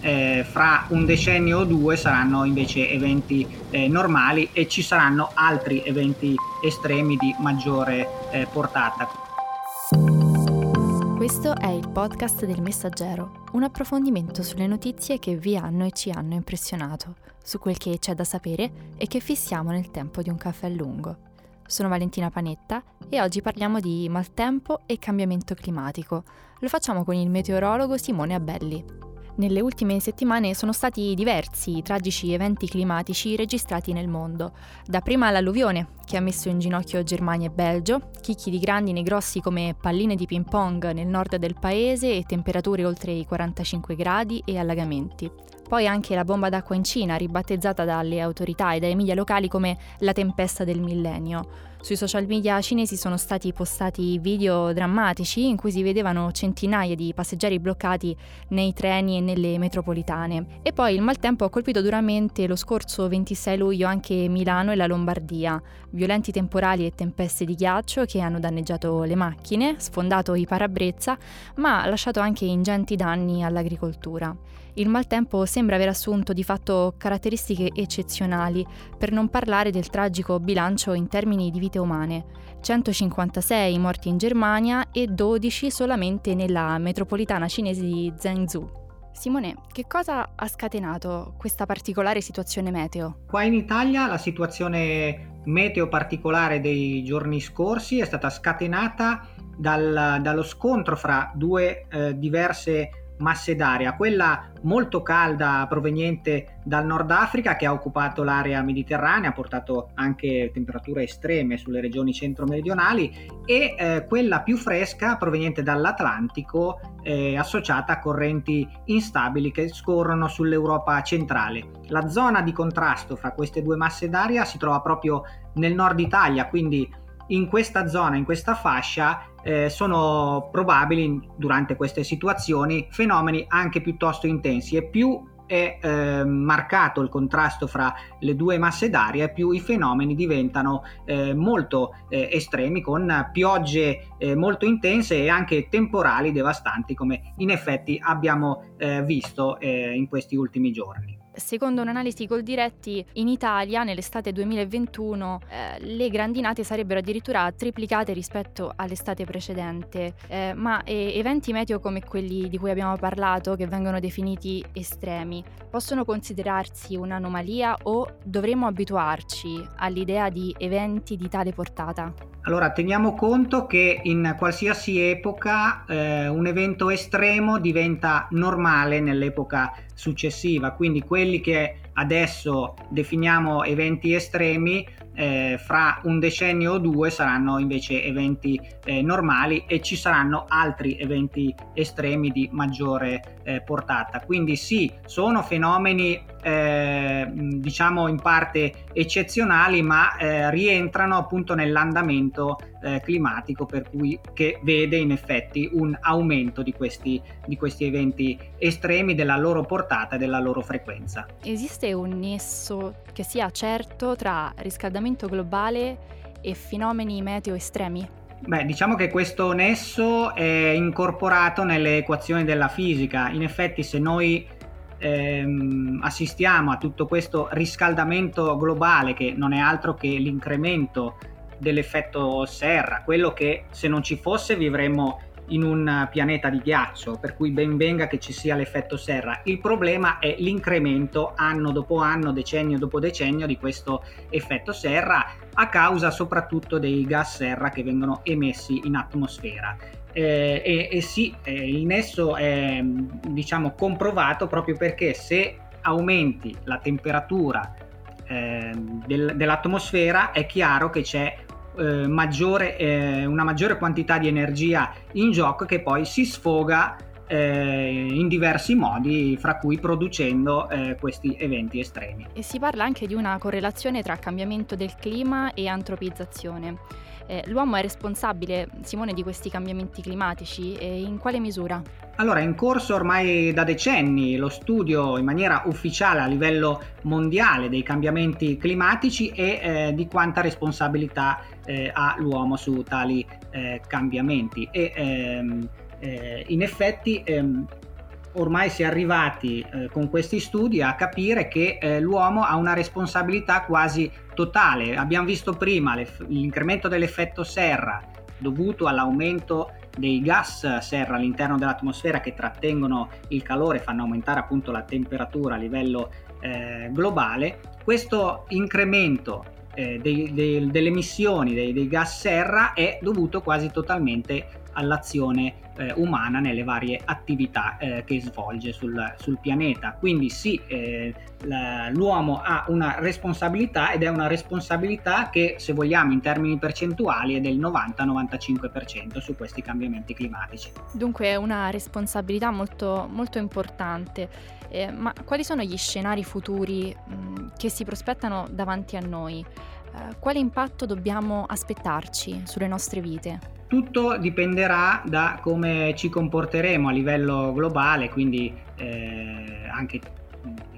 eh, fra un decennio o due saranno invece eventi eh, normali e ci saranno altri eventi estremi di maggiore eh, portata. Questo è il podcast del Messaggero, un approfondimento sulle notizie che vi hanno e ci hanno impressionato, su quel che c'è da sapere e che fissiamo nel tempo di un caffè lungo. Sono Valentina Panetta e oggi parliamo di maltempo e cambiamento climatico. Lo facciamo con il meteorologo Simone Abelli. Nelle ultime settimane sono stati diversi i tragici eventi climatici registrati nel mondo. Dapprima l'alluvione, che ha messo in ginocchio Germania e Belgio, chicchi di grandine grossi come palline di ping pong nel nord del paese e temperature oltre i 45 gradi e allagamenti. Poi anche la bomba d'acqua in Cina, ribattezzata dalle autorità e dai media locali come la tempesta del millennio. Sui social media cinesi sono stati postati video drammatici in cui si vedevano centinaia di passeggeri bloccati nei treni e nelle metropolitane. E poi il maltempo ha colpito duramente lo scorso 26 luglio anche Milano e la Lombardia. Violenti temporali e tempeste di ghiaccio che hanno danneggiato le macchine, sfondato i parabrezza, ma lasciato anche ingenti danni all'agricoltura. Il maltempo sembra aver assunto di fatto caratteristiche eccezionali, per non parlare del tragico bilancio in termini di vite umane. 156 morti in Germania e 12 solamente nella metropolitana cinese di Zhengzhou. Simone, che cosa ha scatenato questa particolare situazione meteo? Qua in Italia la situazione meteo particolare dei giorni scorsi è stata scatenata dal, dallo scontro fra due eh, diverse masse d'aria, quella molto calda proveniente dal Nord Africa che ha occupato l'area mediterranea, ha portato anche temperature estreme sulle regioni centro-meridionali e eh, quella più fresca proveniente dall'Atlantico eh, associata a correnti instabili che scorrono sull'Europa centrale. La zona di contrasto fra queste due masse d'aria si trova proprio nel nord Italia, quindi in questa zona, in questa fascia, eh, sono probabili durante queste situazioni fenomeni anche piuttosto intensi e più è eh, marcato il contrasto fra le due masse d'aria più i fenomeni diventano eh, molto eh, estremi con piogge eh, molto intense e anche temporali devastanti come in effetti abbiamo eh, visto eh, in questi ultimi giorni. Secondo un'analisi col diretti, in Italia nell'estate 2021 eh, le grandinate sarebbero addirittura triplicate rispetto all'estate precedente, eh, ma eh, eventi meteo come quelli di cui abbiamo parlato, che vengono definiti estremi, possono considerarsi un'anomalia o dovremmo abituarci all'idea di eventi di tale portata? Allora, teniamo conto che in qualsiasi epoca eh, un evento estremo diventa normale nell'epoca successiva, quindi quelli che adesso definiamo eventi estremi, eh, fra un decennio o due saranno invece eventi eh, normali e ci saranno altri eventi estremi di maggiore eh, portata. Quindi sì, sono fenomeni eh, diciamo in parte eccezionali, ma eh, rientrano appunto nell'andamento eh, climatico per cui che vede in effetti un aumento di questi, di questi eventi estremi della loro portata e della loro frequenza. Esiste esiste un nesso che sia certo tra riscaldamento globale e fenomeni meteo estremi? Beh, diciamo che questo nesso è incorporato nelle equazioni della fisica. In effetti, se noi ehm, assistiamo a tutto questo riscaldamento globale che non è altro che l'incremento dell'effetto serra, quello che se non ci fosse vivremmo in un pianeta di ghiaccio, per cui ben venga che ci sia l'effetto serra. Il problema è l'incremento anno dopo anno, decennio dopo decennio di questo effetto serra a causa soprattutto dei gas serra che vengono emessi in atmosfera. Eh, e, e, sì, eh, il nesso è diciamo comprovato proprio perché se aumenti la temperatura eh, del, dell'atmosfera è chiaro che c'è eh, maggiore, eh, una maggiore quantità di energia in gioco che poi si sfoga eh, in diversi modi, fra cui producendo eh, questi eventi estremi. E si parla anche di una correlazione tra cambiamento del clima e antropizzazione. Eh, l'uomo è responsabile, Simone, di questi cambiamenti climatici e in quale misura? Allora, è in corso ormai da decenni lo studio in maniera ufficiale a livello mondiale dei cambiamenti climatici e eh, di quanta responsabilità eh, ha l'uomo su tali eh, cambiamenti. E ehm, eh, in effetti ehm, ormai si è arrivati eh, con questi studi a capire che eh, l'uomo ha una responsabilità quasi totale. Abbiamo visto prima l'incremento dell'effetto serra dovuto all'aumento dei gas serra all'interno dell'atmosfera che trattengono il calore fanno aumentare appunto la temperatura a livello eh, globale. Questo incremento eh, dei, dei, delle emissioni dei, dei gas serra è dovuto quasi totalmente all'azione eh, umana nelle varie attività eh, che svolge sul, sul, pianeta. Quindi sì, eh, l'uomo ha una responsabilità ed è una responsabilità che se vogliamo in termini percentuali è del 90-95% su questi cambiamenti climatici. Dunque è una responsabilità molto, molto importante. Eh, ma quali sono gli scenari futuri mh, che si prospettano davanti a noi? Eh, quale impatto dobbiamo aspettarci sulle nostre vite? Tutto dipenderà da come ci comporteremo a livello globale, quindi eh, anche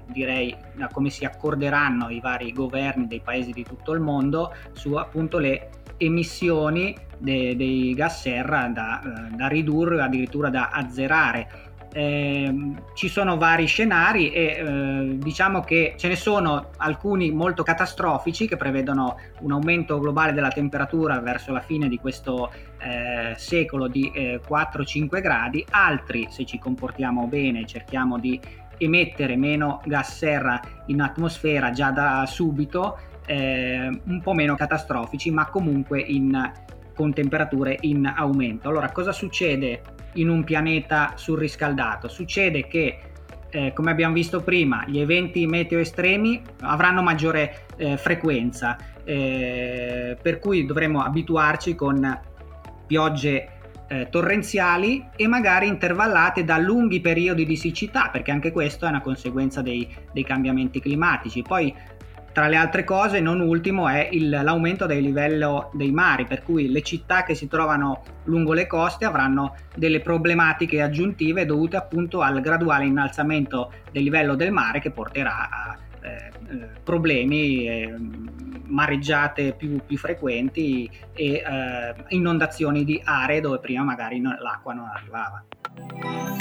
direi da come si accorderanno i vari governi dei paesi di tutto il mondo su appunto le emissioni de- dei gas serra da, eh, da ridurre addirittura da azzerare eh, ci sono vari scenari e eh, diciamo che ce ne sono alcuni molto catastrofici che prevedono un aumento globale della temperatura verso la fine di questo eh, secolo di 4-5 eh, gradi, altri se ci comportiamo bene cerchiamo di emettere meno gas serra in atmosfera già da subito, eh, un po' meno catastrofici ma comunque in, con temperature in aumento. Allora cosa succede in un pianeta surriscaldato. Succede che, eh, come abbiamo visto prima, gli eventi meteo estremi avranno maggiore eh, frequenza, eh, per cui dovremo abituarci con piogge eh, torrenziali e magari intervallate da lunghi periodi di siccità, perché anche questo è una conseguenza dei, dei cambiamenti climatici. Poi tra le altre cose, non ultimo, è il, l'aumento del livello dei mari, per cui le città che si trovano lungo le coste avranno delle problematiche aggiuntive dovute appunto al graduale innalzamento del livello del mare che porterà a eh, eh problemi, eh, mareggiate più, più, frequenti e eh, inondazioni di aree dove prima magari l'acqua non arrivava.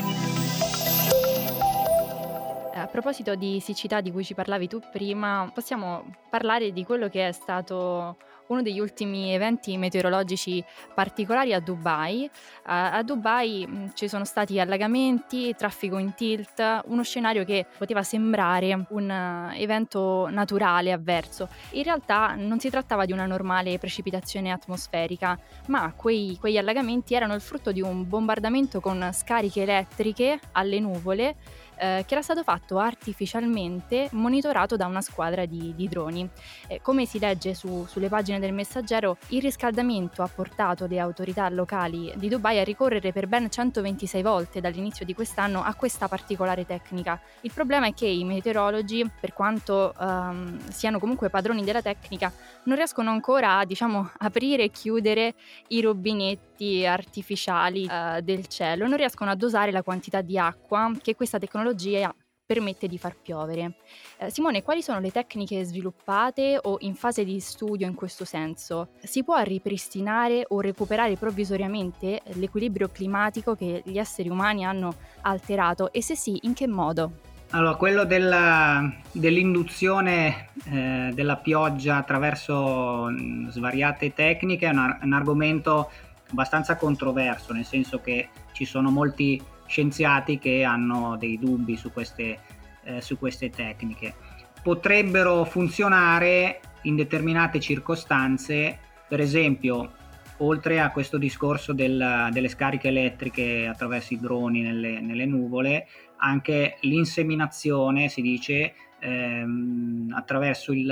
A proposito di siccità di cui ci parlavi tu prima, possiamo parlare di quello che è stato uno degli ultimi eventi meteorologici particolari a Dubai. A, a Dubai mh, ci sono stati allagamenti, traffico in tilt, uno scenario che poteva sembrare un uh, evento naturale avverso. In realtà non si trattava di una normale precipitazione atmosferica, ma quei, quegli allagamenti erano il frutto di un bombardamento con scariche elettriche alle nuvole eh, che era stato fatto artificialmente monitorato da una squadra di, di droni. Eh, come si legge su, sulle pagine del messaggero, il riscaldamento ha portato le autorità locali di Dubai a ricorrere per ben 126 volte dall'inizio di quest'anno a questa particolare tecnica. Il problema è che i meteorologi, per quanto ehm, siano comunque padroni della tecnica, non riescono ancora a diciamo, aprire e chiudere i rubinetti artificiali eh, del cielo, non riescono a dosare la quantità di acqua che questa tecnologia tecnologia permette di far piovere. Eh, Simone, quali sono le tecniche sviluppate o in fase di studio in questo senso? Si può ripristinare o recuperare provvisoriamente l'equilibrio climatico che gli esseri umani hanno alterato e se sì, in che modo? Allora, quello della, dell'induzione eh, della pioggia attraverso svariate tecniche è un, un, argomento abbastanza controverso, nel senso che ci sono molti scienziati che hanno dei dubbi su queste, eh, su queste tecniche. Potrebbero funzionare in determinate circostanze, per esempio, oltre a questo discorso del, delle scariche elettriche attraverso i droni nelle, nelle nuvole, anche l'inseminazione, si dice, ehm, attraverso il,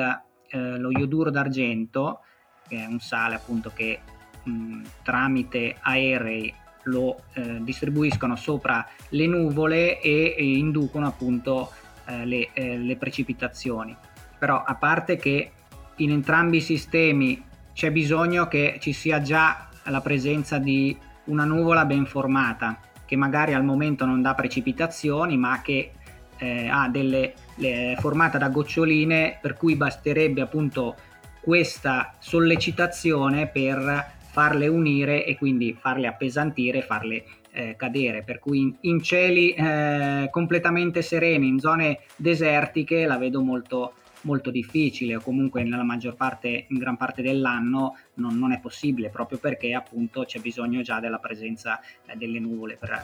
eh, lo ioduro d'argento, che è un sale appunto che mh, tramite aerei lo eh, distribuiscono sopra le nuvole e, e inducono appunto eh, le, eh, le precipitazioni. Però a parte che in entrambi i sistemi c'è bisogno che ci sia già la presenza di una nuvola ben formata, che magari al momento non dà precipitazioni, ma che eh, ha delle le, formata da goccioline, per cui basterebbe appunto questa sollecitazione per farle unire e quindi farle appesantire, farle eh, cadere. Per cui in, in cieli eh, completamente sereni, in zone desertiche, la vedo molto, molto difficile o comunque nella maggior parte, in gran parte dell'anno non, non è possibile proprio perché appunto c'è bisogno già della presenza eh, delle nuvole per,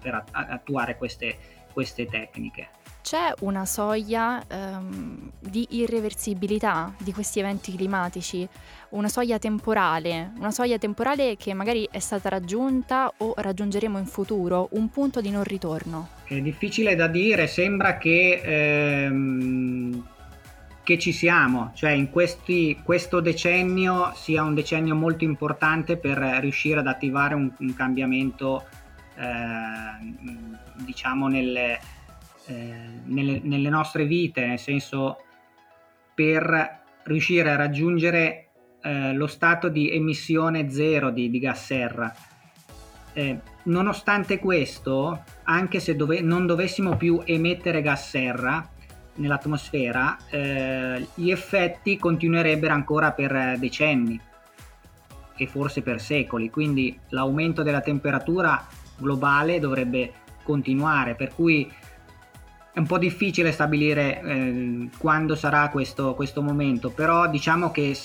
per attuare queste, queste tecniche. C'è una soglia ehm, di irreversibilità di questi eventi climatici, una soglia temporale, una soglia temporale che magari è stata raggiunta o raggiungeremo in futuro, un punto di non ritorno? È difficile da dire, sembra che ehm, che ci siamo, cioè in questi, questo decennio sia un decennio molto importante per riuscire ad attivare un, un cambiamento eh, diciamo nelle, eh, nelle, nelle, nostre vite, nel senso per riuscire a raggiungere eh, lo stato di emissione zero di, di gas serra. Eh, nonostante questo, anche se dove, non dovessimo più emettere gas serra, nell'atmosfera, eh, gli effetti continuerebbero ancora per decenni e forse per secoli, quindi l'aumento della temperatura globale dovrebbe continuare, per cui è un po' difficile stabilire eh, quando sarà questo, questo, momento, però diciamo che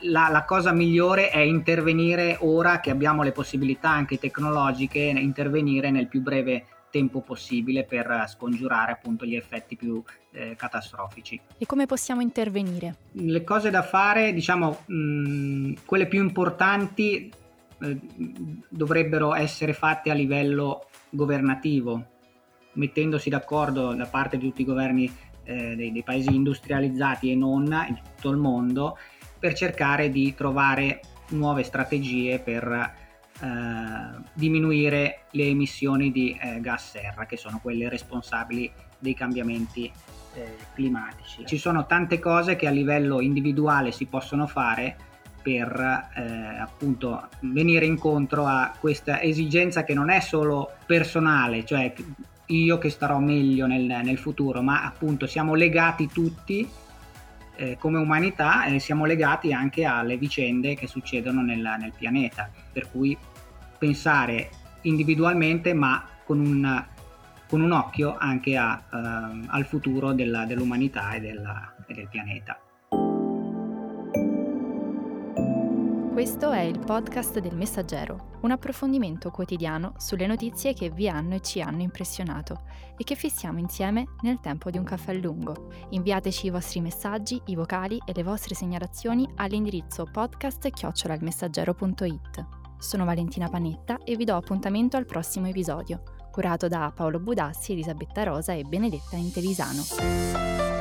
la, la, cosa migliore è intervenire ora che abbiamo le possibilità anche tecnologiche, intervenire nel più breve tempo possibile per scongiurare appunto gli effetti più eh, catastrofici. E come possiamo intervenire? Le cose da fare, diciamo, mh, quelle più importanti eh, dovrebbero essere fatte a livello governativo, mettendosi d'accordo da parte di tutti i governi eh, dei, dei paesi industrializzati e non in tutto il mondo per cercare di trovare nuove strategie per eh, diminuire le emissioni di eh, gas serra, che sono quelle responsabili dei cambiamenti eh, climatici. Ci sono tante cose che a livello individuale si possono fare per eh, appunto venire incontro a questa esigenza che non è solo personale, cioè io che starò meglio nel, nel futuro, ma appunto siamo legati tutti eh, come umanità e siamo legati anche alle vicende che succedono nel, nel pianeta, per cui pensare individualmente ma con un, con un occhio anche a, uh, al futuro della, dell'umanità e, della, e del pianeta. Questo è il podcast del Messaggero, un approfondimento quotidiano sulle notizie che vi hanno e ci hanno impressionato e che fissiamo insieme nel tempo di un caffè lungo. Inviateci i vostri messaggi, i vocali e le vostre segnalazioni all'indirizzo podcast-messaggero.it. Sono Valentina Panetta e vi do appuntamento al prossimo episodio, curato da Paolo Budassi, Elisabetta Rosa e Benedetta Intevisano.